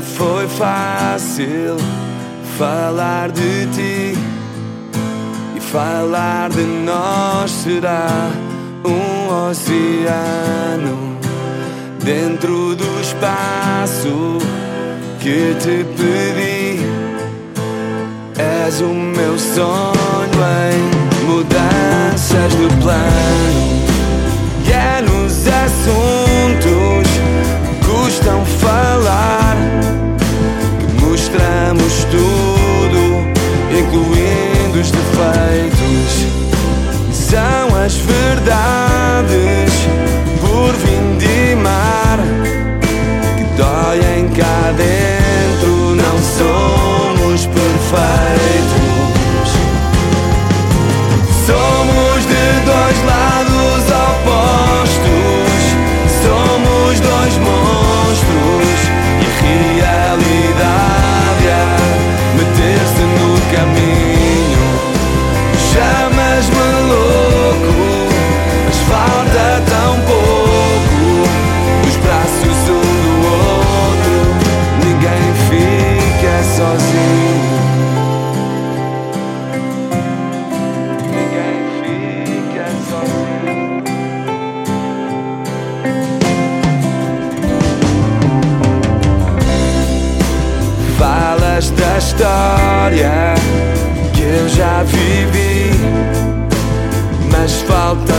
foi fácil falar de ti e falar de nós será um oceano dentro do espaço que te pedi. És o meu sonho em mudanças Da história que eu já vivi, mas falta